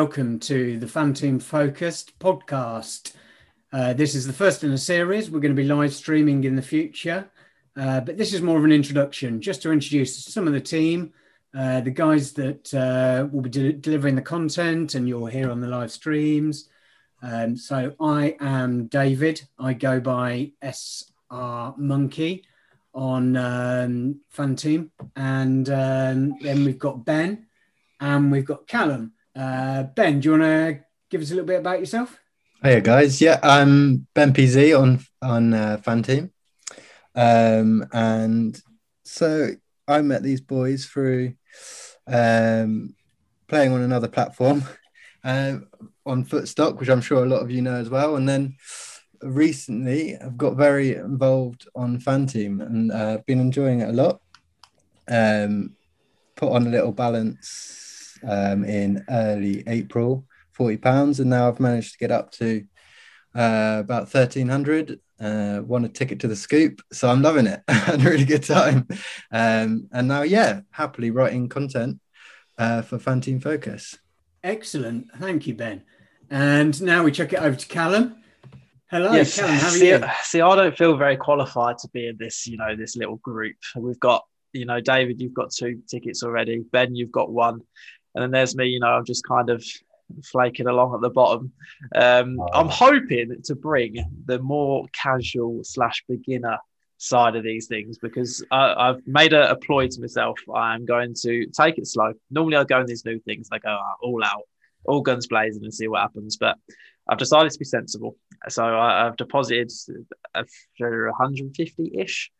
Welcome to the Fan Team Focused podcast. Uh, this is the first in a series. We're going to be live streaming in the future, uh, but this is more of an introduction just to introduce some of the team, uh, the guys that uh, will be de- delivering the content, and you'll hear on the live streams. Um, so I am David. I go by SR Monkey on um, Fanteam, and um, then we've got Ben and we've got Callum. Uh, ben, do you want to give us a little bit about yourself? Hey guys, yeah, I'm Ben PZ on on uh, Fanteam, um, and so I met these boys through um, playing on another platform uh, on Footstock, which I'm sure a lot of you know as well, and then recently I've got very involved on Fan Team and uh, been enjoying it a lot. Um, put on a little balance um, in early April, forty pounds, and now I've managed to get up to uh, about thirteen hundred. Uh, won a ticket to the Scoop, so I'm loving it. had a really good time, um, and now yeah, happily writing content uh, for Fanteam Focus. Excellent, thank you, Ben. And now we check it over to Callum. Hello, yes. Callum. How are see, you? See, I don't feel very qualified to be in this, you know, this little group. We've got, you know, David, you've got two tickets already. Ben, you've got one and then there's me. You know, I'm just kind of flaking along at the bottom. Um, oh. I'm hoping to bring the more casual slash beginner side of these things because I, have made a, a, ploy to myself. I'm going to take it slow. Normally, I go in these new things, I go all out, all guns blazing, and see what happens. But I've decided to be sensible, so I, have deposited for 150 ish,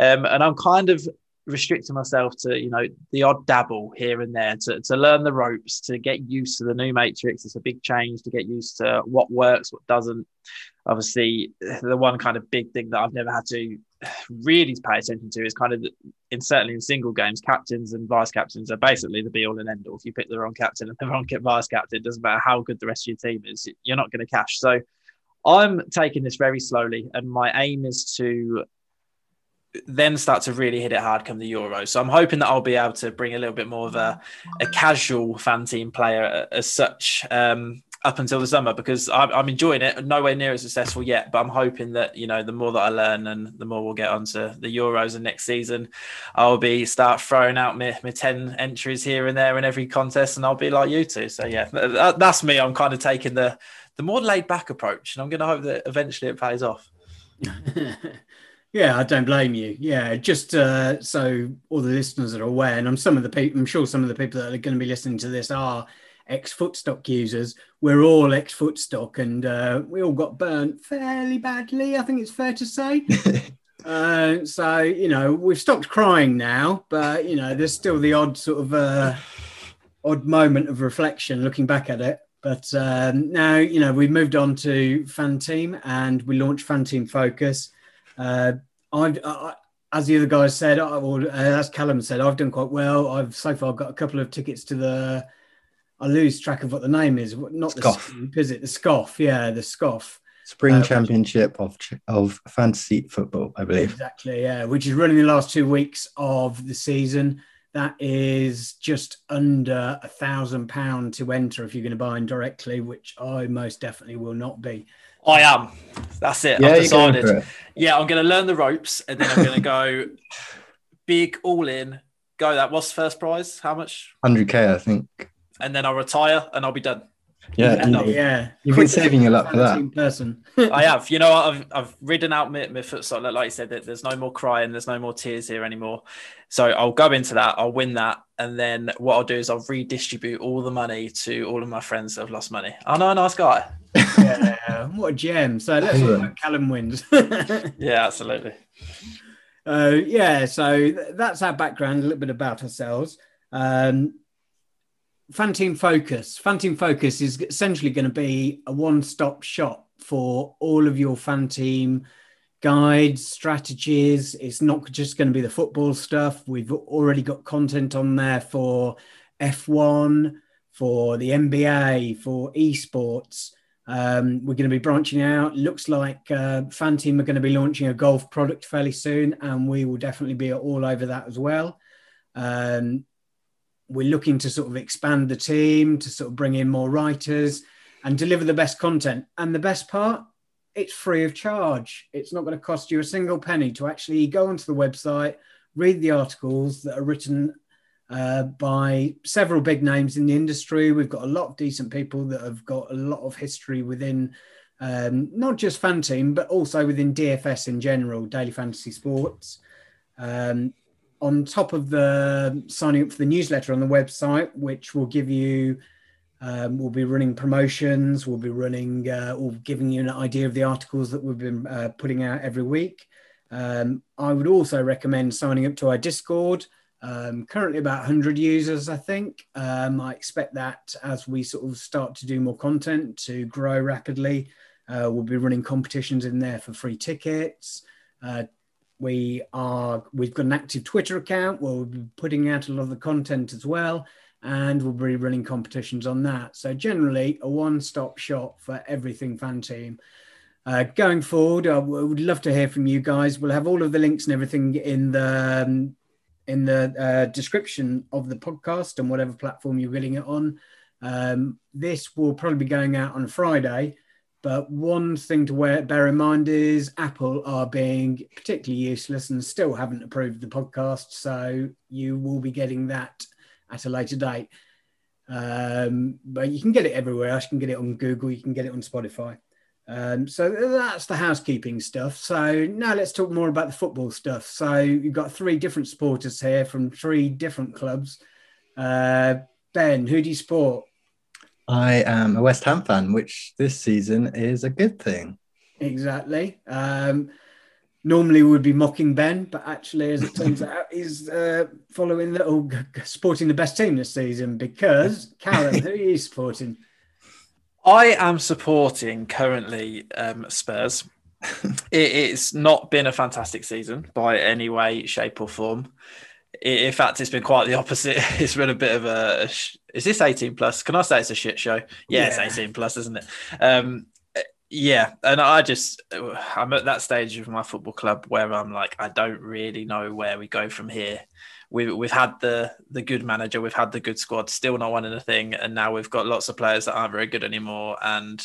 um, and I'm kind of restricting myself to you know the odd dabble here and there to, to learn the ropes to get used to the new matrix. It's a big change to get used to what works what doesn't. Obviously the one kind of big thing that i've never had to really pay attention to is kind of in certainly in single games captains and vice captains are basically the be all and end all if you pick the wrong captain and the wrong vice captain it doesn't matter how good the rest of your team is you're not going to cash. So i'm taking this very slowly and my aim is to then start to really hit it hard come the Euro. So I'm hoping that I'll be able to bring a little bit more of a, a casual fan team player as such um, up until the summer because I'm, I'm, enjoying it. Nowhere near as successful yet, but I'm hoping that you know the more that I learn and the more we'll get onto the Euros and next season, I'll be start throwing out my, my ten entries here and there in every contest, and I'll be like you two. So yeah, that, that's me. I'm kind of taking the the more laid back approach, and I'm going to hope that eventually it pays off. Yeah, I don't blame you. Yeah, just uh, so all the listeners are aware, and I'm some of the people. I'm sure some of the people that are going to be listening to this are ex Footstock users. We're all ex Footstock, and uh, we all got burnt fairly badly. I think it's fair to say. uh, so you know, we've stopped crying now, but you know, there's still the odd sort of uh, odd moment of reflection looking back at it. But um, now, you know, we've moved on to Fanteam, and we launched Fanteam Focus uh, I've, uh, as the other guys said, or uh, as Callum said, I've done quite well. I've so far got a couple of tickets to the. I lose track of what the name is. Not Scoff. the Scoff, is it? The Scoff, yeah, the Scoff. Spring uh, Championship of of fantasy football, I believe. Exactly, yeah, which is running the last two weeks of the season. That is just under a thousand pound to enter if you're going to buy in directly, which I most definitely will not be. I am. That's it. Yeah, I've decided. Yeah, I'm going to learn the ropes and then I'm going to go big all in. Go that. What's first prize? How much? 100k, I think. And then I'll retire and I'll be done. Yeah, yeah. yeah. You've been saving a lot for that. Person. I have. You know, I've I've ridden out my, my foot. So like you said, that there's no more crying, there's no more tears here anymore. So I'll go into that. I'll win that, and then what I'll do is I'll redistribute all the money to all of my friends that have lost money. I know a nice guy yeah, what a gem. So let's hope Callum wins. yeah, absolutely. Uh, yeah, so th- that's our background, a little bit about ourselves. Um, Fanteam Focus. Fanteam Focus is essentially going to be a one stop shop for all of your Fanteam guides, strategies. It's not just going to be the football stuff. We've already got content on there for F1, for the NBA, for esports. Um, we're going to be branching out. Looks like uh, Fanteam are going to be launching a golf product fairly soon, and we will definitely be all over that as well. Um, we're looking to sort of expand the team to sort of bring in more writers and deliver the best content. And the best part, it's free of charge. It's not going to cost you a single penny to actually go onto the website, read the articles that are written uh, by several big names in the industry. We've got a lot of decent people that have got a lot of history within um, not just Fan Team, but also within DFS in general, Daily Fantasy Sports. Um, on top of the signing up for the newsletter on the website, which will give you, um, we'll be running promotions, we'll be running uh, or giving you an idea of the articles that we've been uh, putting out every week. Um, I would also recommend signing up to our Discord. Um, currently about 100 users, I think. Um, I expect that as we sort of start to do more content to grow rapidly. Uh, we'll be running competitions in there for free tickets. Uh, we are we've got an active Twitter account where we'll be putting out a lot of the content as well, and we'll be running competitions on that. So generally, a one-stop shop for everything fan team. Uh, going forward, I would love to hear from you guys. We'll have all of the links and everything in the um, in the uh, description of the podcast and whatever platform you're getting it on. Um, this will probably be going out on Friday. But one thing to wear, bear in mind is Apple are being particularly useless and still haven't approved the podcast. So you will be getting that at a later date. Um, but you can get it everywhere else. You can get it on Google, you can get it on Spotify. Um, so that's the housekeeping stuff. So now let's talk more about the football stuff. So you've got three different supporters here from three different clubs. Uh, ben, who do you support? I am a West Ham fan, which this season is a good thing. Exactly. Um, normally we would be mocking Ben, but actually, as it turns out, he's uh, following the or supporting the best team this season because Callum, who are you supporting? I am supporting currently um, Spurs. it, it's not been a fantastic season by any way, shape, or form in fact, it's been quite the opposite. It's been a bit of a. Is this 18 plus? Can I say it's a shit show? Yeah, yeah. it's 18 plus, isn't it? Um, yeah, and I just I'm at that stage of my football club where I'm like I don't really know where we go from here. We've we've had the the good manager, we've had the good squad, still not winning a thing, and now we've got lots of players that aren't very good anymore, and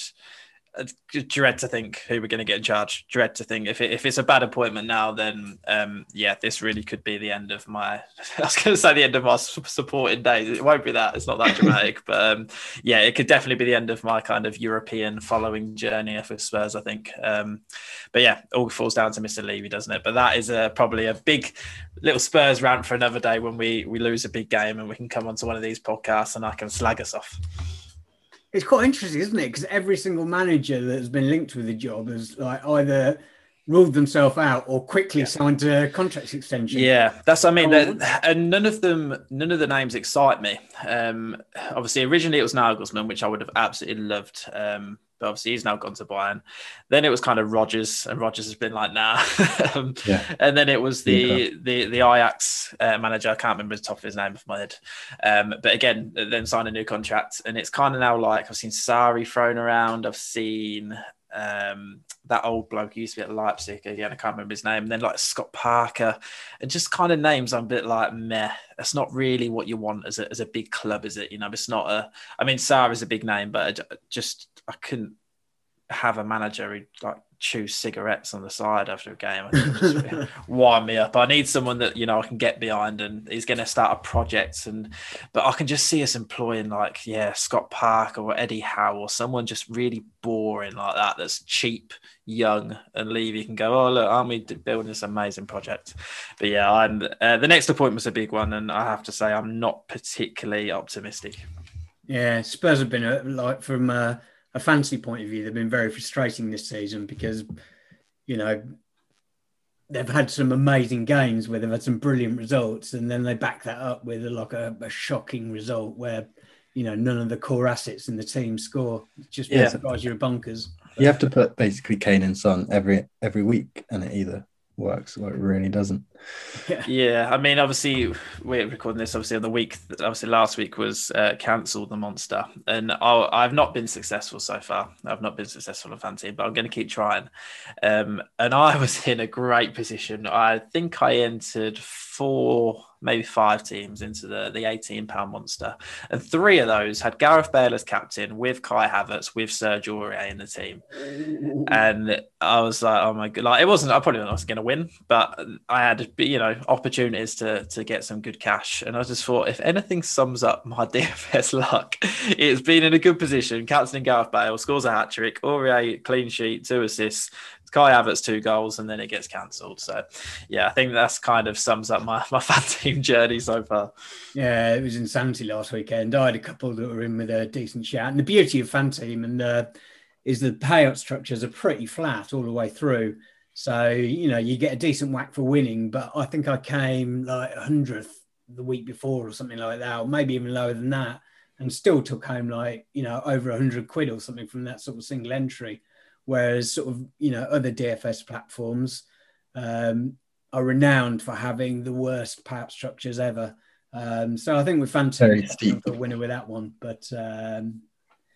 dread to think who we're going to get in charge. Dread to think if it, if it's a bad appointment now, then um, yeah, this really could be the end of my. I was going to say the end of my supporting days. It won't be that. It's not that dramatic, but um, yeah, it could definitely be the end of my kind of European following journey for Spurs. I think. Um, but yeah, all falls down to Mr. Levy, doesn't it? But that is a, probably a big little Spurs rant for another day when we we lose a big game and we can come onto one of these podcasts and I can slag us off. It's quite interesting, isn't it? Because every single manager that's been linked with the job has like either ruled themselves out or quickly yeah. signed a contract extension. Yeah, that's I mean, oh. and none of them, none of the names excite me. Um, obviously, originally it was Nagelsmann, which I would have absolutely loved. Um, but obviously he's now gone to Bayern. Then it was kind of Rodgers, and Rodgers has been like, nah. um, yeah. And then it was the the the Ajax uh, manager. I can't remember the top of his name off my head. Um, but again, then signed a new contract, and it's kind of now like I've seen Sarri thrown around. I've seen um, that old bloke used to be at Leipzig again. I can't remember his name. And then like Scott Parker, and just kind of names. I'm a bit like meh. That's not really what you want as a as a big club, is it? You know, it's not a. I mean, Sarri is a big name, but just I couldn't have a manager who like chew cigarettes on the side after a game. I wind me up. I need someone that you know I can get behind, and he's going to start a project. And but I can just see us employing like yeah Scott Park or Eddie Howe or someone just really boring like that. That's cheap, young, and leave. You can go oh look, aren't we building this amazing project? But yeah, I'm uh, the next appointment's a big one, and I have to say I'm not particularly optimistic. Yeah, Spurs have been like from. Uh a fantasy point of view, they've been very frustrating this season because, you know, they've had some amazing games where they've had some brilliant results, and then they back that up with a, like a, a shocking result where, you know, none of the core assets in the team score. It just yeah. surprise you're bunkers. You have to put basically Kane and Son every every week, and it either works or it really doesn't. Yeah. yeah, I mean, obviously, we're recording this obviously on the week. Obviously, last week was uh, cancelled the monster, and i have not been successful so far. I've not been successful in fantasy, but I'm going to keep trying. Um, and I was in a great position. I think I entered four maybe five teams into the the 18 pound monster, and three of those had Gareth Bale as captain with Kai Havertz with Serge Aurier in the team, and I was like, oh my god, like it wasn't. I probably wasn't going to win, but I had you know opportunities to to get some good cash, and I just thought if anything sums up my DFS luck, it's been in a good position. Captain Gareth Bale scores a hat trick, Aurier clean sheet, two assists. Kai Havertz two goals and then it gets cancelled. So, yeah, I think that's kind of sums up my, my fan team journey so far. Yeah, it was insanity last weekend. I had a couple that were in with a decent shout. And the beauty of fan team and uh, is the payout structures are pretty flat all the way through. So, you know, you get a decent whack for winning, but I think I came like 100th the week before or something like that, or maybe even lower than that, and still took home like, you know, over 100 quid or something from that sort of single entry whereas sort of you know other DFS platforms um, are renowned for having the worst payout structures ever. Um, so I think we found a winner with that one, but um,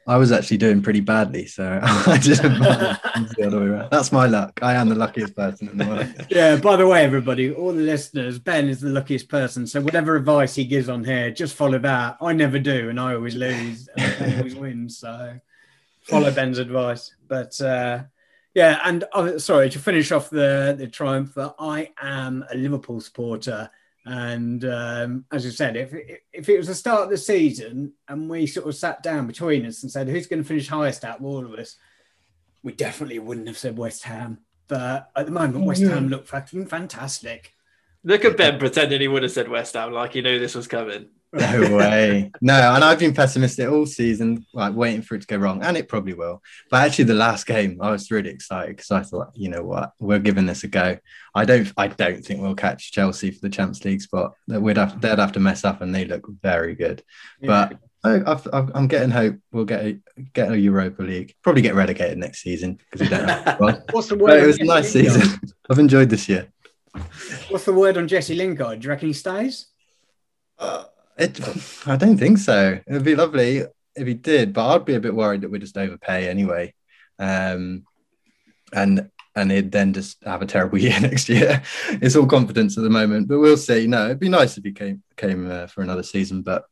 I was actually doing pretty badly, so I didn't. the other way around. That's my luck. I am the luckiest person in the world. yeah. By the way, everybody, all the listeners, Ben is the luckiest person. So whatever advice he gives on here, just follow that. I never do, and I always lose. I always win. So follow Ben's advice. But uh, yeah, and uh, sorry to finish off the the triumph. I am a Liverpool supporter, and um, as you said, if if it was the start of the season and we sort of sat down between us and said who's going to finish highest out of all of us, we definitely wouldn't have said West Ham. But at the moment, West Ham look fucking fantastic. Look at Ben pretending he would have said West Ham like he knew this was coming. No way. No, and I've been pessimistic all season, like waiting for it to go wrong, and it probably will. But actually, the last game, I was really excited because I thought, you know what, we're giving this a go. I don't, I don't think we'll catch Chelsea for the Champions League spot. That we'd have, they'd have to mess up, and they look very good. Yeah. But I, am getting hope we'll get a, get a Europa League. Probably get relegated next season because we don't have. What's the word? it was a nice season. I've enjoyed this year. What's the word on Jesse Lingard? Do you reckon he stays? Uh, it, I don't think so. It would be lovely if he did, but I'd be a bit worried that we'd just overpay anyway, um, and and he'd then just have a terrible year next year. It's all confidence at the moment, but we'll see. No, it'd be nice if he came came uh, for another season, but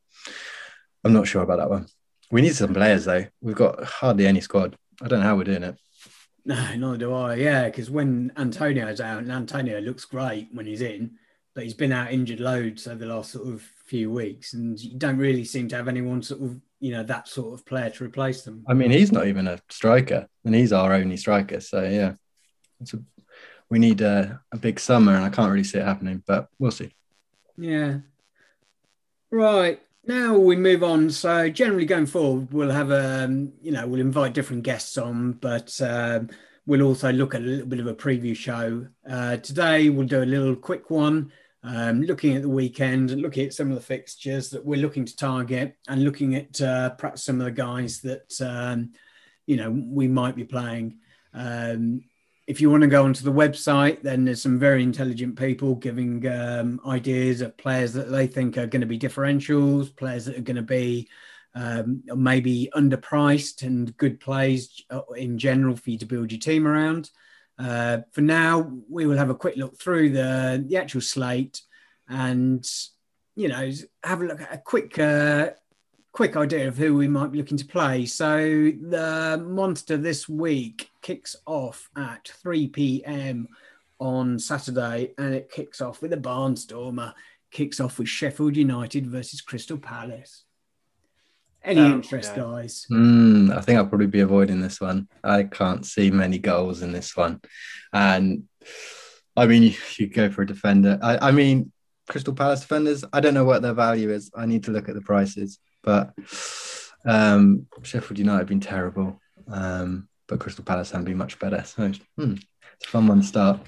I'm not sure about that one. We need some players though. We've got hardly any squad. I don't know how we're doing it. No, neither do I. Yeah, because when Antonio's out, and Antonio looks great when he's in, but he's been out injured loads over the last sort of few weeks, and you don't really seem to have anyone sort of you know that sort of player to replace them. I mean, he's not even a striker, and he's our only striker. So yeah, a, we need a, a big summer, and I can't really see it happening, but we'll see. Yeah. Right now we move on. So generally going forward, we'll have a um, you know we'll invite different guests on, but um, we'll also look at a little bit of a preview show. Uh, today we'll do a little quick one um, looking at the weekend, looking at some of the fixtures that we're looking to target, and looking at uh, perhaps some of the guys that um, you know we might be playing. Um, if you want to go onto the website, then there's some very intelligent people giving um, ideas of players that they think are going to be differentials, players that are going to be um, maybe underpriced and good plays uh, in general for you to build your team around. Uh, for now, we will have a quick look through the, the actual slate and, you know, have a look at a quick, uh, quick idea of who we might be looking to play. So the monster this week kicks off at 3 p.m. on Saturday and it kicks off with a barnstormer, kicks off with Sheffield United versus Crystal Palace. Any um, interest, yeah. guys? Mm, I think I'll probably be avoiding this one. I can't see many goals in this one. And I mean, you, go for a defender. I, I mean, Crystal Palace defenders, I don't know what their value is. I need to look at the prices. But um, Sheffield United have been terrible. Um, but Crystal Palace haven't been much better. So hmm, it's a fun one to start.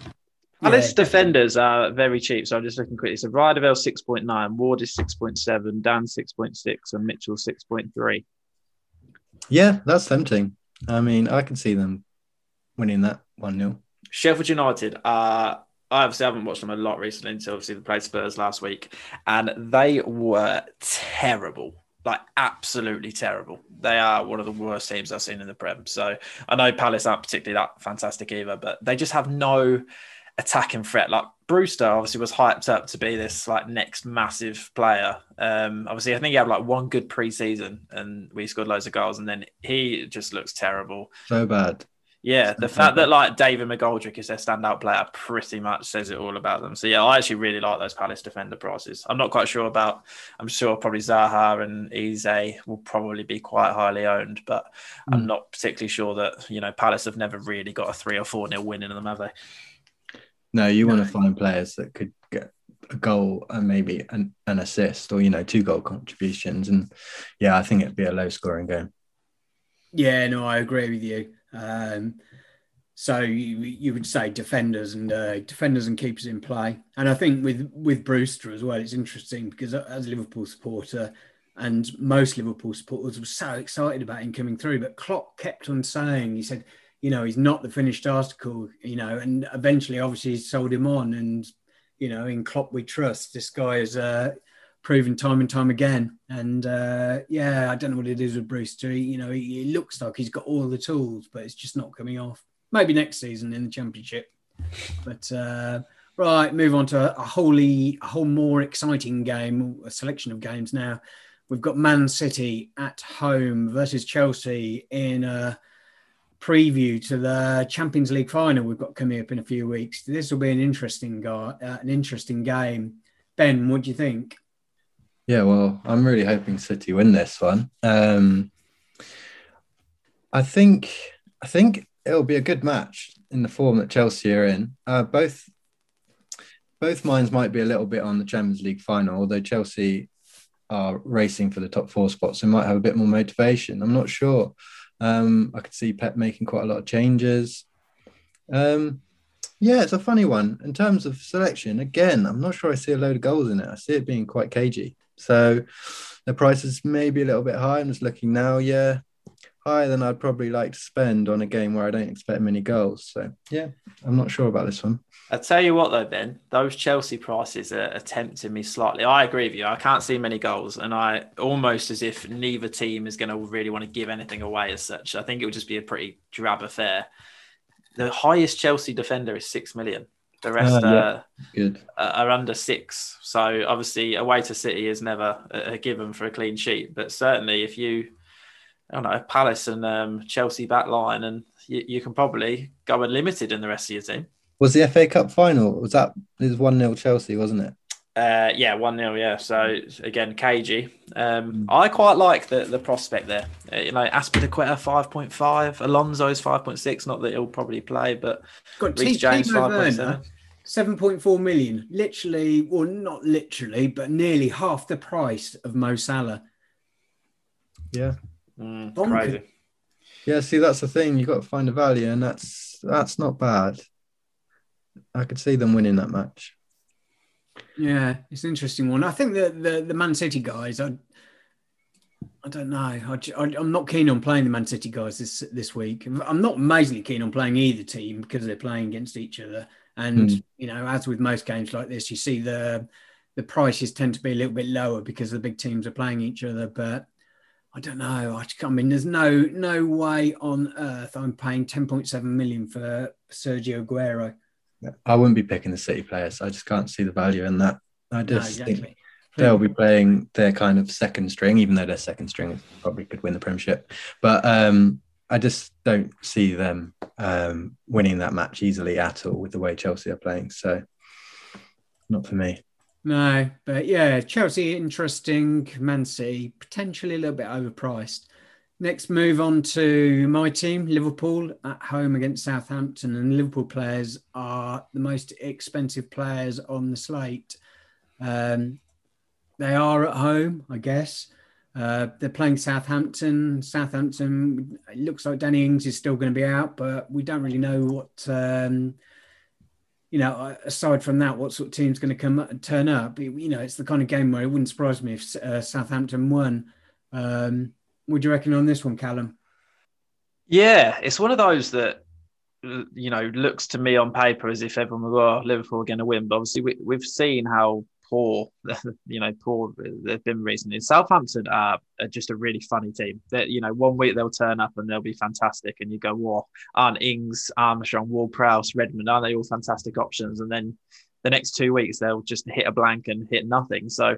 Palace yeah. defenders are very cheap. So I'm just looking quickly. So Riedewald 6.9, Ward is 6.7, Dann 6.6, and Mitchell 6.3. Yeah, that's tempting. I mean, I can see them winning that 1 0. Sheffield United, uh, I obviously haven't watched them a lot recently until obviously they played Spurs last week, and they were terrible. Like absolutely terrible. They are one of the worst teams I've seen in the Prem. So I know Palace aren't particularly that fantastic either, but they just have no attacking threat. Like Brewster obviously was hyped up to be this like next massive player. Um, obviously, I think he had like one good preseason and we scored loads of goals, and then he just looks terrible. So bad. Yeah, the fact that like David McGoldrick is their standout player pretty much says it all about them. So yeah, I actually really like those Palace defender prices. I'm not quite sure about. I'm sure probably Zaha and Eze will probably be quite highly owned, but mm. I'm not particularly sure that you know Palace have never really got a three or four nil win in them, have they? No, you no. want to find players that could get a goal and maybe an, an assist or you know two goal contributions, and yeah, I think it'd be a low scoring game. Yeah, no, I agree with you. Um, so you, you would say defenders and uh, defenders and keepers in play, and I think with with Brewster as well, it's interesting because as a Liverpool supporter, and most Liverpool supporters were so excited about him coming through, but Klopp kept on saying he said, you know, he's not the finished article, you know, and eventually, obviously, he sold him on, and you know, in Klopp we trust. This guy has uh, proven time and time again. And uh, yeah, I don't know what it is with Brewster. He, you know, he, he, looks like he's got all the tools, but it's just not coming off. Maybe next season in the championship. But uh, right, move on to a wholly, a whole more exciting game, a selection of games now. We've got Man City at home versus Chelsea in a preview to the Champions League final we've got coming up in a few weeks. This will be an interesting guy, uh, an interesting game. Ben, what do you think? Yeah, well, I'm really hoping City win this one. Um, I think I think it'll be a good match in the form that Chelsea are in. Uh, both both minds might be a little bit on the Champions League final, although Chelsea are racing for the top four spots and might have a bit more motivation. I'm not sure. Um, I could see Pep making quite a lot of changes. Um, yeah, it's a funny one in terms of selection. Again, I'm not sure I see a load of goals in it. I see it being quite cagey. So the price is maybe a little bit high. I'm just looking now. Yeah, higher than I'd probably like to spend on a game where I don't expect many goals. So yeah, I'm not sure about this one. I tell you what though, Ben, those Chelsea prices are, are tempting me slightly. I agree with you. I can't see many goals, and I almost as if neither team is going to really want to give anything away as such. I think it would just be a pretty drab affair. The highest Chelsea defender is six million. The rest uh, yeah. Good. are under six. So obviously, away to City is never a, given for a clean sheet. But certainly, if you, I don't know, Palace and um, Chelsea back line, and you, you, can probably go unlimited in the rest of your team. Was the FA Cup final? Was that? It was one 0 Chelsea, wasn't it? Uh, yeah, one 0 Yeah. So again, cagey. Um, mm. I quite like the the prospect there. Uh, you know, Azpilicueta five point five, Alonso's five point six. Not that he'll probably play, but got Reece James five point seven. 7.4 million, literally, well, not literally, but nearly half the price of Mo Salah. Yeah. Mm, crazy. Yeah, see, that's the thing. You've got to find a value, and that's that's not bad. I could see them winning that match. Yeah, it's an interesting one. I think the the, the Man City guys, I I don't know. I, I'm not keen on playing the Man City guys this this week. I'm not amazingly keen on playing either team because they're playing against each other. And mm. you know, as with most games like this, you see the the prices tend to be a little bit lower because the big teams are playing each other. But I don't know. I, I mean, there's no no way on earth I'm paying 10.7 million for Sergio Aguero. I wouldn't be picking the City players. I just can't see the value in that. I just no, exactly. think they'll be playing their kind of second string, even though their second string probably could win the Premiership. But um, I just don't see them um, winning that match easily at all with the way Chelsea are playing. So, not for me. No, but yeah, Chelsea interesting. Man City potentially a little bit overpriced. Next, move on to my team, Liverpool, at home against Southampton. And Liverpool players are the most expensive players on the slate. Um, they are at home, I guess. Uh, they're playing Southampton. Southampton, it looks like Danny Ings is still going to be out, but we don't really know what, um, you know, aside from that, what sort of team's going to come up, turn up. You know, it's the kind of game where it wouldn't surprise me if uh, Southampton won. Um, what do you reckon on this one, Callum? Yeah, it's one of those that you know looks to me on paper as if everyone go, oh, Liverpool are going to win, but obviously we, have seen how poor, you know, poor they've been recently. Southampton are, are just a really funny team. That you know, one week they'll turn up and they'll be fantastic, and you go, "Whoa, aren't Ings, Armstrong, Ward-Prowse, Redmond, aren't they all fantastic options?" And then the next two weeks they'll just hit a blank and hit nothing. So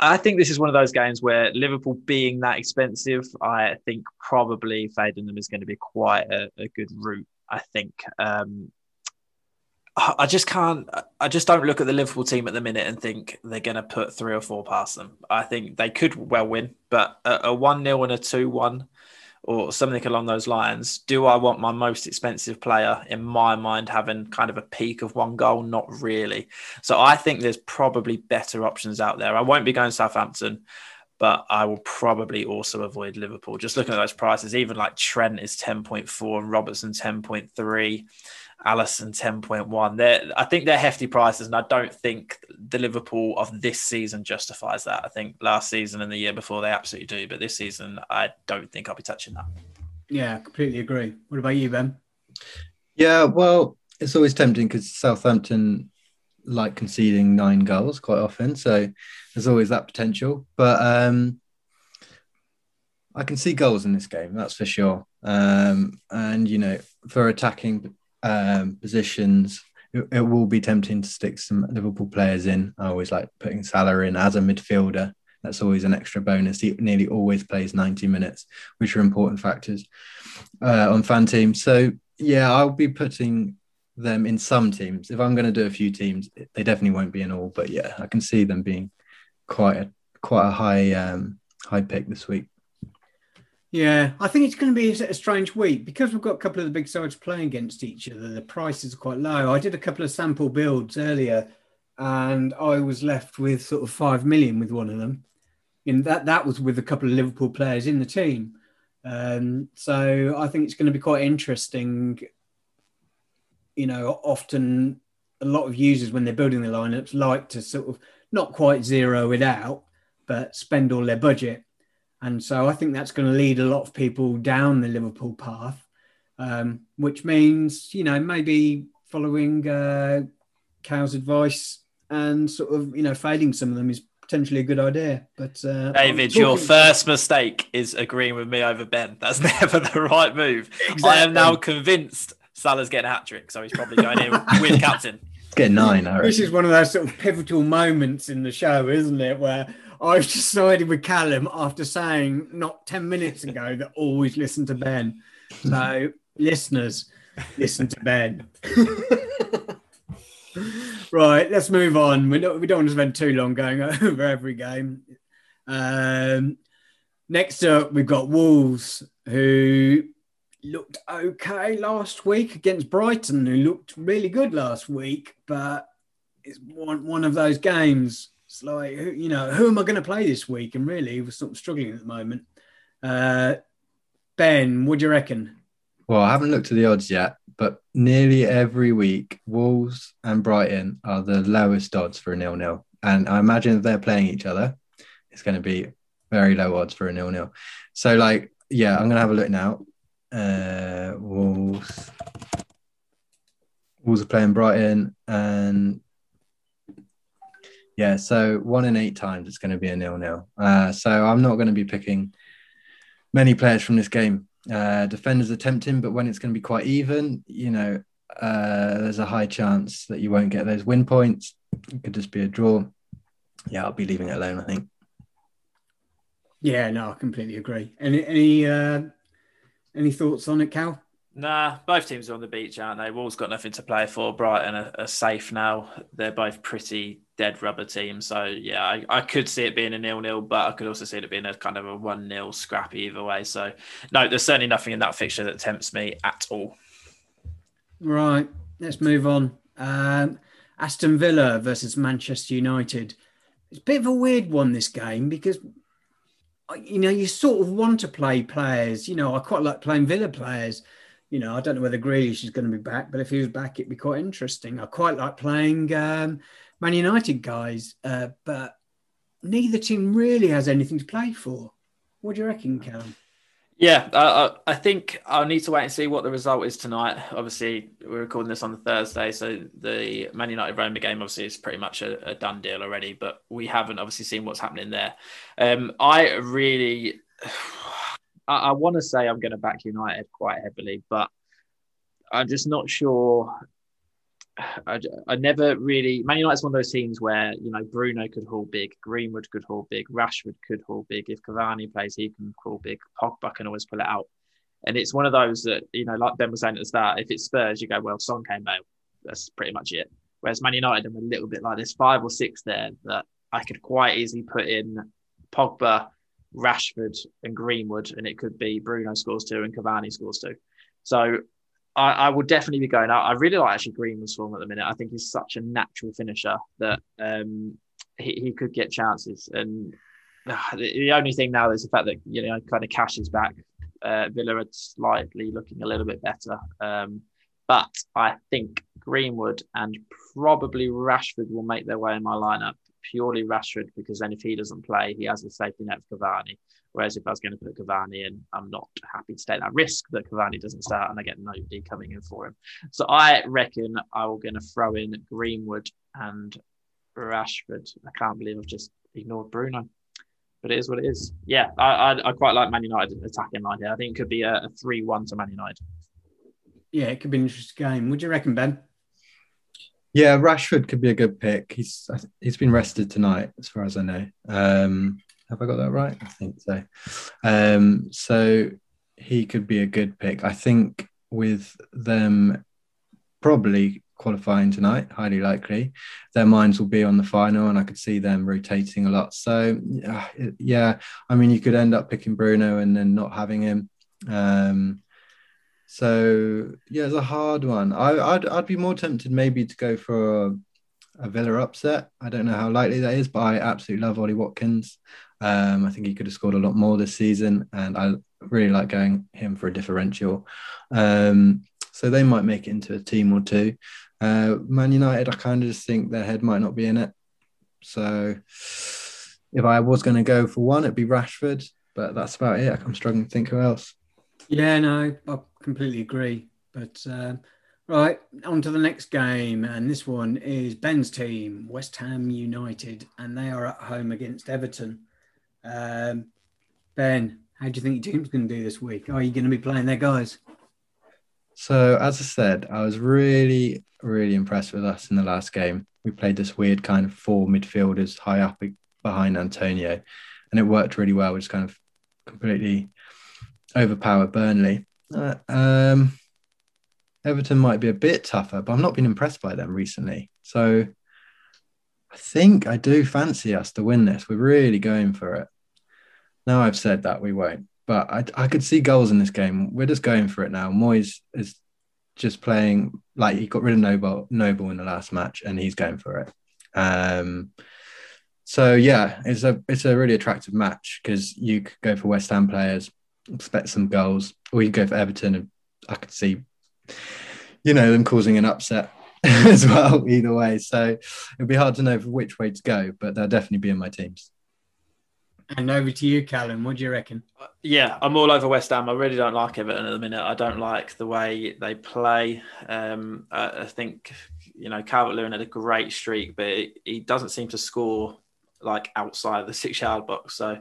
I think this is one of those games where Liverpool being that expensive, I think probably fading them is going to be quite a, a good route. I think. Um, I just can't. I just don't look at the Liverpool team at the minute and think they're going to put three or four past them. I think they could well win, but a one 0 and a two one, or something along those lines. Do I want my most expensive player in my mind having kind of a peak of one goal? Not really. So I think there's probably better options out there. I won't be going Southampton but I will probably also avoid Liverpool. Just looking at those prices, even like Trent is 10.4 and Robertson 10.3. Alisson 10.1. They're, I think they're hefty prices, and I don't think the Liverpool of this season justifies that. I think last season and the year before they absolutely do, but this season I don't think I'll be touching that. Yeah, completely agree. What about you, Ben? Yeah, well, it's always tempting because Southampton like conceding nine goals quite often, so there's always that potential. But um, I can see goals in this game, that's for sure. Um, and you know, for attacking um, positions, it, it, will be tempting to stick some Liverpool players in. I always like putting Salah in as a midfielder. That's always an extra bonus. He nearly always plays 90 minutes, which are important factors uh, on fan teams. So, yeah, I'll be putting them in some teams. If I'm going to do a few teams, they definitely won't be in all. But yeah, I can see them being quite a quite a high um, high pick this week. Yeah, I think it's going to be a strange week because we've got a couple of the big sides playing against each other. The prices are quite low. I did a couple of sample builds earlier, and I was left with sort of five million with one of them. And that that was with a couple of Liverpool players in the team. Um, so I think it's going to be quite interesting. You know, often a lot of users when they're building their lineups like to sort of not quite zero it out, but spend all their budget and so I think that's going to lead a lot of people down the Liverpool path, um, which means, you know, maybe following uh, Cal's advice and sort of, you know, fading some of them is potentially a good idea. But uh, David, your first mistake is agreeing with me over Ben. That's never the right move. Exactly. I am now convinced Salah's getting a hat trick, so he's probably going in with captain. Get nine. This is one of those sort of pivotal moments in the show, isn't it? Where I've just sided with Callum after saying not 10 minutes ago that always listen to Ben. So, listeners, listen to Ben. right, let's move on. We don't, we don't want to spend too long going over every game. Um, next up, we've got Wolves, who looked okay last week against Brighton, who looked really good last week, but it's one, one of those games it's like, you know, who am I going to play this week? And really, we're sort of struggling at the moment. Uh, ben, what do you reckon? Well, I haven't looked at the odds yet, but nearly every week, Wolves and Brighton are the lowest odds for a nil nil. And I imagine if they're playing each other, it's going to be very low odds for a nil nil. So, like, yeah, I'm going to have a look now. Uh, Wolves. Wolves are playing Brighton, and yeah, so one in eight times it's going to be a nil nil. Uh, so I'm not going to be picking many players from this game. Uh, defenders are tempting, but when it's going to be quite even, you know, uh, there's a high chance that you won't get those win points. It could just be a draw. Yeah, I'll be leaving it alone. I think. Yeah, no, I completely agree. Any any uh, any thoughts on it, Cal? Nah, both teams are on the beach, aren't they? Wolves got nothing to play for. Brighton are, are safe now. They're both pretty dead rubber teams. So yeah, I, I could see it being a nil-nil, but I could also see it being a kind of a one-nil scrappy either way. So no, there's certainly nothing in that fixture that tempts me at all. Right, let's move on. Um, Aston Villa versus Manchester United. It's a bit of a weird one this game because you know you sort of want to play players. You know, I quite like playing Villa players you know, I don't know whether Grealish is going to be back, but if he was back, it'd be quite interesting. I quite like playing um, Man United guys, uh, but neither team really has anything to play for. What do you reckon, Callum? Yeah, I think I'll need to wait and see what the result is tonight. Obviously, we're recording this on the Thursday, so the Man United Roma game obviously is pretty much a, a, done deal already. But we haven't obviously seen what's happening there. Um, I really, I, I want to say I'm going to back United quite heavily, but I'm just not sure I, I never really Man United's one of those teams where you know Bruno could haul big, Greenwood could haul big, Rashford could haul big. If Cavani plays, he can haul big. Pogba can always pull it out, and it's one of those that you know, like Ben was saying at the start. If it's Spurs, you go well. Son came out. That's pretty much it. Whereas Man United, I'm a little bit like there's five or six there that I could quite easily put in Pogba, Rashford, and Greenwood, and it could be Bruno scores two and Cavani scores two. So I, I will definitely be going out. I really like actually Greenwood's form at the minute. I think he's such a natural finisher that um, he, he could get chances. And uh, the, the, only thing now is the fact that you know kind of cash is back. Uh, Villa are slightly looking a little bit better, um, but I think Greenwood and probably Rashford will make their way in my lineup. Purely Rashford because then if he doesn't play, he has a safety net for Cavani. Whereas if I was going to put Cavani in, I'm not happy to take that risk that Cavani doesn't start and I get nobody coming in for him. So I reckon I'm going to throw in Greenwood and Rashford. I can't believe I've just ignored Bruno. But it is what it is. Yeah, I, I, I quite like Man United attacking line here. I think it could be a, a 3 1 to Man United. Yeah, it could be an interesting game. Would you reckon, Ben? Yeah, Rashford could be a good pick. He's he's been rested tonight, as far as I know. Um, have I got that right? I think so. Um, so he could be a good pick. I think with them probably qualifying tonight, highly likely, their minds will be on the final, and I could see them rotating a lot. So yeah, I mean, you could end up picking Bruno and then not having him. Um, so yeah, it's a hard one. I, would I'd be more tempted maybe to go for a, a Villa upset. I don't know how likely that is, but I absolutely love Ollie Watkins. Um, I think he could have scored a lot more this season, and I really like going him for a differential. Um, so they might make it into a team or two. Uh, Man United, I kind of just think their head might not be in it. So if I was going to go for one, it'd be Rashford, but that's about it. I'm struggling to think who else. Yeah, no, completely agree. But uh, right, on to the next game, and this one is Ben's team, West Ham United, and they are at home against Everton. Um, ben, how do you think your team's going to do this week? Are you going to be playing their guys? So, as I said, I was really, really impressed with us in the last game. We played this weird kind of four midfielders high up behind Antonio, and it worked really well. We just kind of completely overpowered Burnley. Uh, um, Everton might be a bit tougher, but I've not been impressed by them recently. So I think I do fancy us to win this. We're really going for it. Now I've said that we won't, but I, I could see goals in this game. We're just going for it now. Moyes is just playing like he got rid of Noble Noble in the last match, and he's going for it. Um, so yeah, it's a it's a really attractive match because you could go for West Ham players, expect some goals, or you go for Everton, and I could see, you know, them causing an upset as well. Either way, so it'd be hard to know which way to go, but they'll definitely be in my teams. And over to you, Callum. What do you reckon? Uh, yeah, I'm all over West Ham. I really don't like Everton at the minute. I don't like the way they play. Um, I, I, think you know Calvert Lewin had a great streak, but he doesn't seem to score like outside the six yard box. So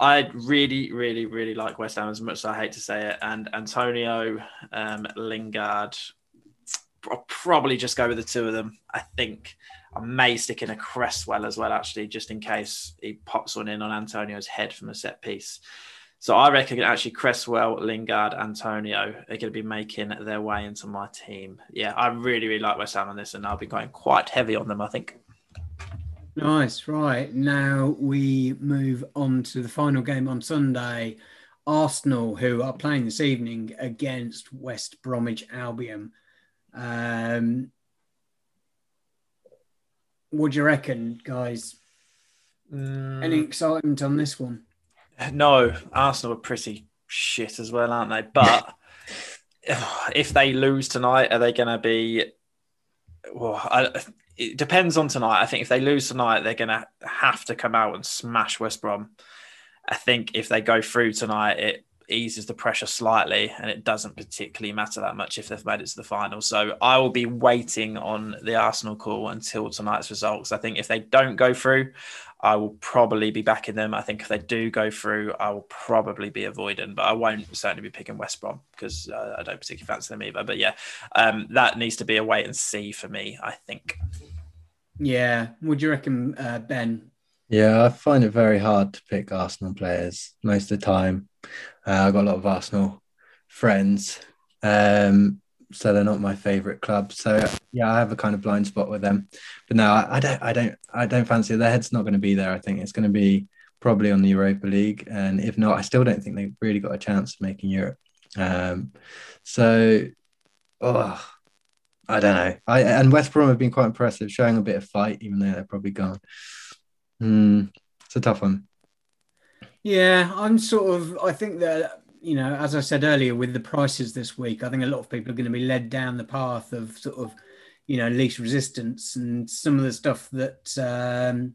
I really, really, really like West Ham as much as I hate to say it. And Antonio, um, Lingard, I'll probably just go with the two of them. I think I may stick in a Cresswell as well, actually, just in case he pops one in on Antonio's head from a set piece. So I reckon actually Cresswell, Lingard, Antonio are going to be making their way into my team. Yeah, I really, really like West Ham on this, and I'll be going quite heavy on them, I think. Nice. Right. Now we move on to the final game on Sunday. Arsenal, who are playing this evening against West Bromwich Albion. Um, what do you reckon, guys? Mm. Any excitement on this one? No, Arsenal are pretty shit as well, aren't they? But if they lose tonight, are they going to be? Well, I, it depends on tonight. I think if they lose tonight, they're going to have to come out and smash West Brom. I think if they go through tonight, it eases the pressure slightly, and it doesn't particularly matter that much if they've made it to the final. So I will be waiting on the Arsenal call until tonight's results. I think if they don't go through, I will probably be backing them. I think if they do go through, I will probably be avoiding, but I won't certainly be picking West Brom because uh, I don't particularly fancy them either. But yeah, um, that needs to be a wait and see for me, I think. Yeah. Would you reckon, uh, Ben? Yeah, I find it very hard to pick Arsenal players most of the time. Uh, I've got a lot of Arsenal friends. Um, so they're not my favorite club. So yeah, I have a kind of blind spot with them. But no, I, I don't, I don't, I don't fancy their head's not going to be there. I think it's going to be probably on the Europa League, and if not, I still don't think they've really got a chance of making Europe. Um, so, oh, I don't know. I and West Brom have been quite impressive, showing a bit of fight, even though they're probably gone. Mm, it's a tough one. Yeah, I'm sort of. I think that you know, as I said earlier, with the prices this week, I think a lot of people are going to be led down the path of sort of, you know, least resistance and some of the stuff that, um,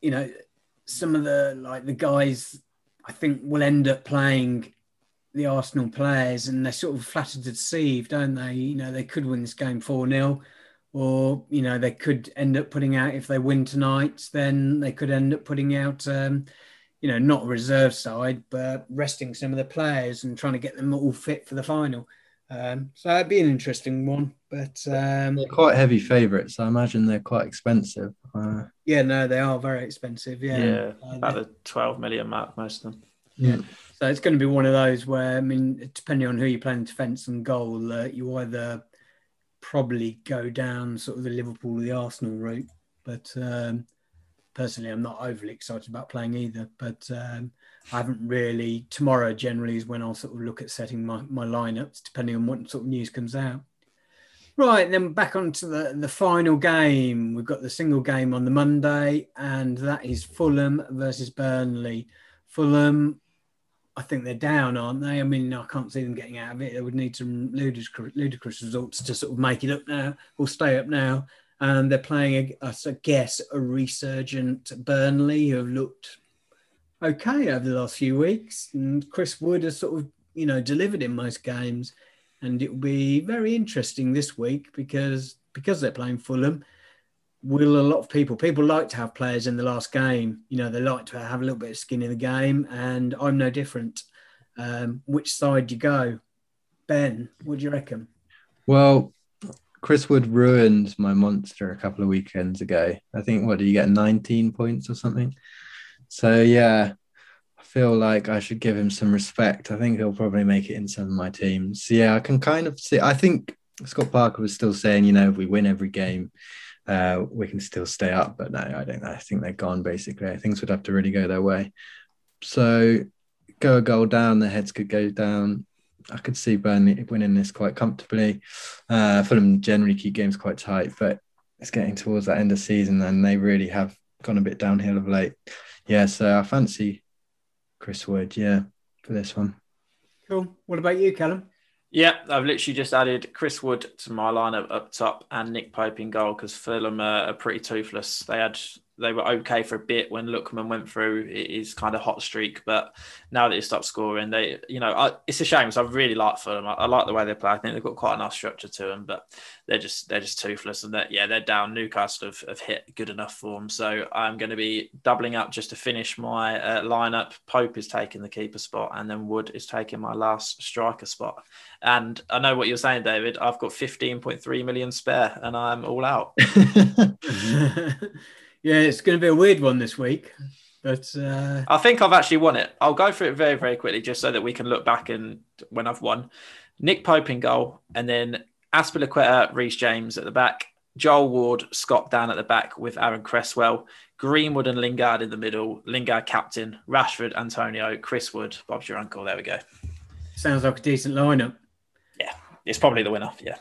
you know, some of the like the guys I think will end up playing the Arsenal players and they're sort of flattered to deceive, don't they? You know, they could win this game 4 0, or, you know, they could end up putting out, if they win tonight, then they could end up putting out, um, you know, not a reserve side, but resting some of the players and trying to get them all fit for the final. Um, so that'd be an interesting one. But um, they're quite heavy favourites. I imagine they're quite expensive. Uh, yeah, no, they are very expensive. Yeah, yeah, uh, about the twelve million mark, most of them. Yeah. So it's going to be one of those where, I mean, depending on who you're playing defence and goal, uh, you either probably go down sort of the Liverpool or the Arsenal route. But um, personally, I'm not overly excited about playing either. But um, I haven't really. Tomorrow generally is when I'll sort of look at setting my, my lineups, depending on what sort of news comes out. Right, then back onto the, the final game. We've got the single game on the Monday, and that is Fulham versus Burnley. Fulham, I think they're down, aren't they? I mean, I can't see them getting out of it. They would need some ludicrous, ludicrous results to sort of make it up now or stay up now and they're playing, I guess, a resurgent Burnley who have looked okay over the last few weeks. And Chris Wood has sort of, you know, delivered in most games, and it will be very interesting this week because because they're playing Fulham. Will a lot of people people like to have players in the last game? You know, they like to have a little bit of skin in the game, and I'm no different. Um, which side you go, Ben? What do you reckon? Well, Chris Wood ruined my monster a couple of weekends ago. I think what did you get 19 points or something? So yeah, I feel like I should give him some respect. I think he'll probably make it in some of my teams. Yeah, I can kind of see. I think Scott Parker was still saying, you know, if we win every game, uh, we can still stay up. But no, I don't. I think they're gone. Basically, things would have to really go their way. So go a goal down, their heads could go down. I could see Burnley winning this quite comfortably. Uh, Fulham generally keep games quite tight, but it's getting towards that end of season, and they really have gone a bit downhill of late. Yeah, so I fancy Chris Wood, yeah, for this one. Cool. What about you, Callum? Yeah, I've literally just added Chris Wood to my lineup up top and Nick Pope in goal because Fulham are, are pretty toothless. They had they were okay for a bit when Lookman went through his kind of hot streak, but now that he stopped scoring, they, you know, I, it's a shame because I really like Fulham. I, I, like the way they play. I think they've got quite a nice structure to them, but they're just they're just toothless, and that yeah, they're down. Newcastle have, have hit good enough form, so I'm going to be doubling up just to finish my uh, lineup. Pope is taking the keeper spot, and then Wood is taking my last striker spot. And I know what you're saying, David. I've got 15.3 million spare, and I'm all out. Yeah, it's going to be a weird one this week. But uh... I think I've actually won it. I'll go through it very, very quickly just so that we can look back and when I've won. Nick Pope in goal, and then Azpilicueta, Reece James at the back, Joel Ward, Scott Dann at the back with Aaron Cresswell, Greenwood and Lingard in the middle, Lingard captain, Rashford, Antonio, Chris Wood, Bob's your uncle. There we go. Sounds like a decent lineup. Yeah, it's probably the winner. Yeah.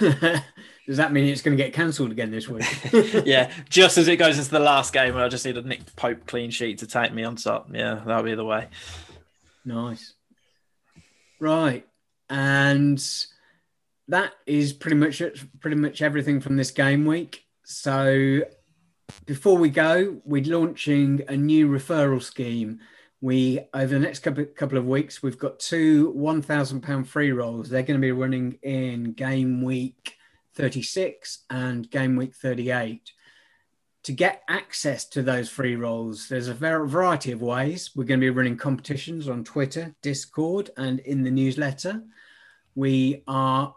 Does that mean it's going to get cancelled again this week? yeah, just as it goes into the last game, I just need a Nick Pope clean sheet to take me on top. Yeah, that'll be the way. Nice. Right, and that is pretty much it, pretty much everything from this game week. So before we go, we're launching a new referral scheme We over the next couple couple of weeks, we've got two one thousand pound free rolls. They're going to be running in game week thirty six and game week thirty eight. To get access to those free rolls, there's a variety of ways. We're going to be running competitions on Twitter, Discord, and in the newsletter. We are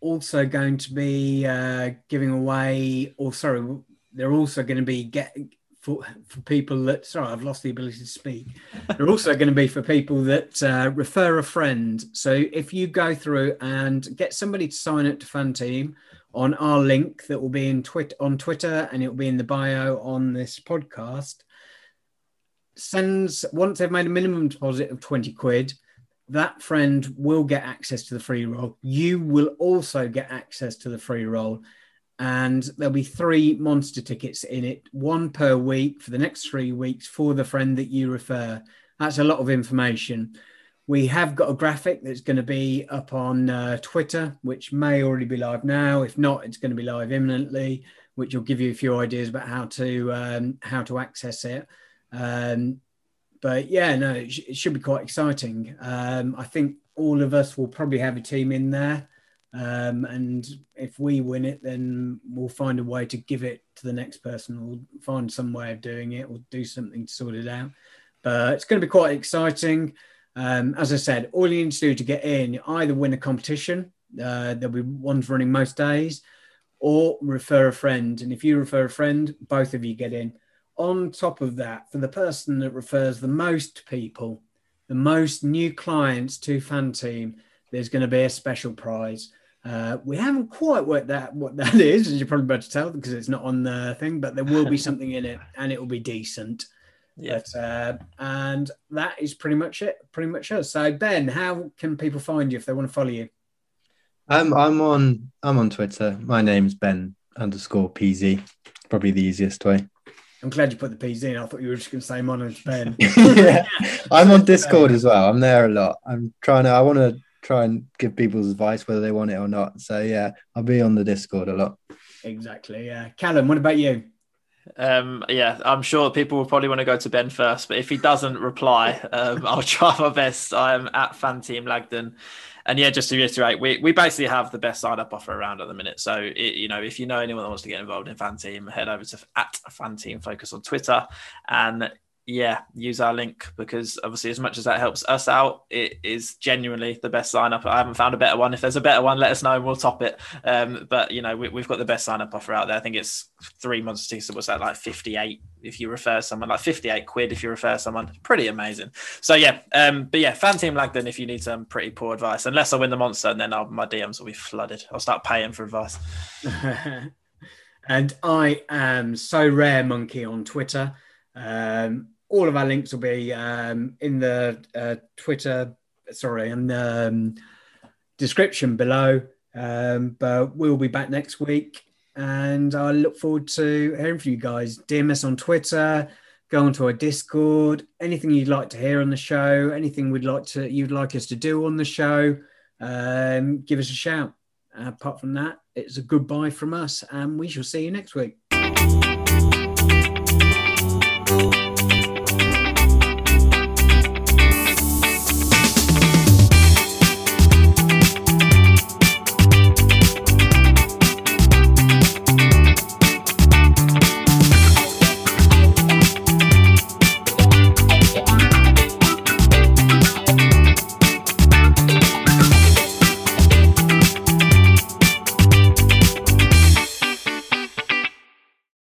also going to be uh, giving away, or sorry, they're also going to be get for, for people that sorry i've lost the ability to speak. They're also going to be for people that uh, refer a friend. So if you go through and get somebody to sign up to fan team on our link that will be in twit on twitter and it will be in the bio on this podcast sends once they've made a minimum deposit of 20 quid that friend will get access to the free roll. You will also get access to the free roll and there'll be three monster tickets in it, one per week for the next three weeks for the friend that you refer. That's a lot of information. We have got a graphic that's going to be up on uh, Twitter, which may already be live now. If not, it's going to be live imminently, which will give you a few ideas about how to um, how to access it. Um, but yeah, no, it, sh- it, should be quite exciting. Um, I think all of us will probably have a team in there. Um, and if we win it, then we'll find a way to give it to the next person. We'll find some way of doing it. We'll do something to sort it out. But it's going to be quite exciting. Um, as I said, all you need to do to get in, either win a competition, uh, there'll be ones running most days, or refer a friend. And if you refer a friend, both of you get in. On top of that, for the person that refers the most people, the most new clients to Fan Team, there's going to be a special prize. Uh, we haven't quite worked out what that is, as you're probably about to tell, because it's not on the thing, but there will be something in it and it will be decent. Yeah. But, uh, and that is pretty much it. Pretty much it. So, Ben, how can people find you if they want to follow you? Um, I'm on I'm on Twitter. My name's Ben underscore PZ. Probably the easiest way. I'm glad you put the PZ in. I thought you were just going to say my name's Ben. yeah. I'm on Discord as well. I'm there a lot. I'm trying to. I want to try and give people's advice whether they want it or not. So yeah, I'll be on the Discord a lot. Exactly. Yeah. Callum, what about you? Um, yeah, I'm sure people will probably want to go to Ben first, but if he doesn't reply, um, I'll try my best. I'm at Fan Team Lagdon. And yeah, just to reiterate, we, we basically have the best sign up offer around at the minute. So, it, you know, if you know anyone that wants to get involved in Fan Team, head over to at Fan Team Focus on Twitter and yeah, use our link because obviously, as much as that helps us out, it is genuinely the best sign up. I haven't found a better one. If there's a better one, let us know and we'll top it. Um, but you know, we, have got the best sign up offer out there. I think it's three monster tickets. Was that like 58 if you refer someone, like 58 quid if you refer someone? Pretty amazing. So yeah, um, but yeah, fan team Lagdon if you need some pretty poor advice. Unless I win the monster, and then I'll, my DMs will be flooded. I'll start paying for advice. and I am Sorare monkey on Twitter. Um, all of our links will be um, in the uh, Twitter, sorry, in the um, description below. Um, but we'll be back next week, and I look forward to hearing from you guys. DM us on Twitter, go onto our Discord. Anything you'd like to hear on the show, anything we'd like to you'd like us to do on the show, um, give us a shout. Uh, apart from that, it's a goodbye from us, and we shall see you next week.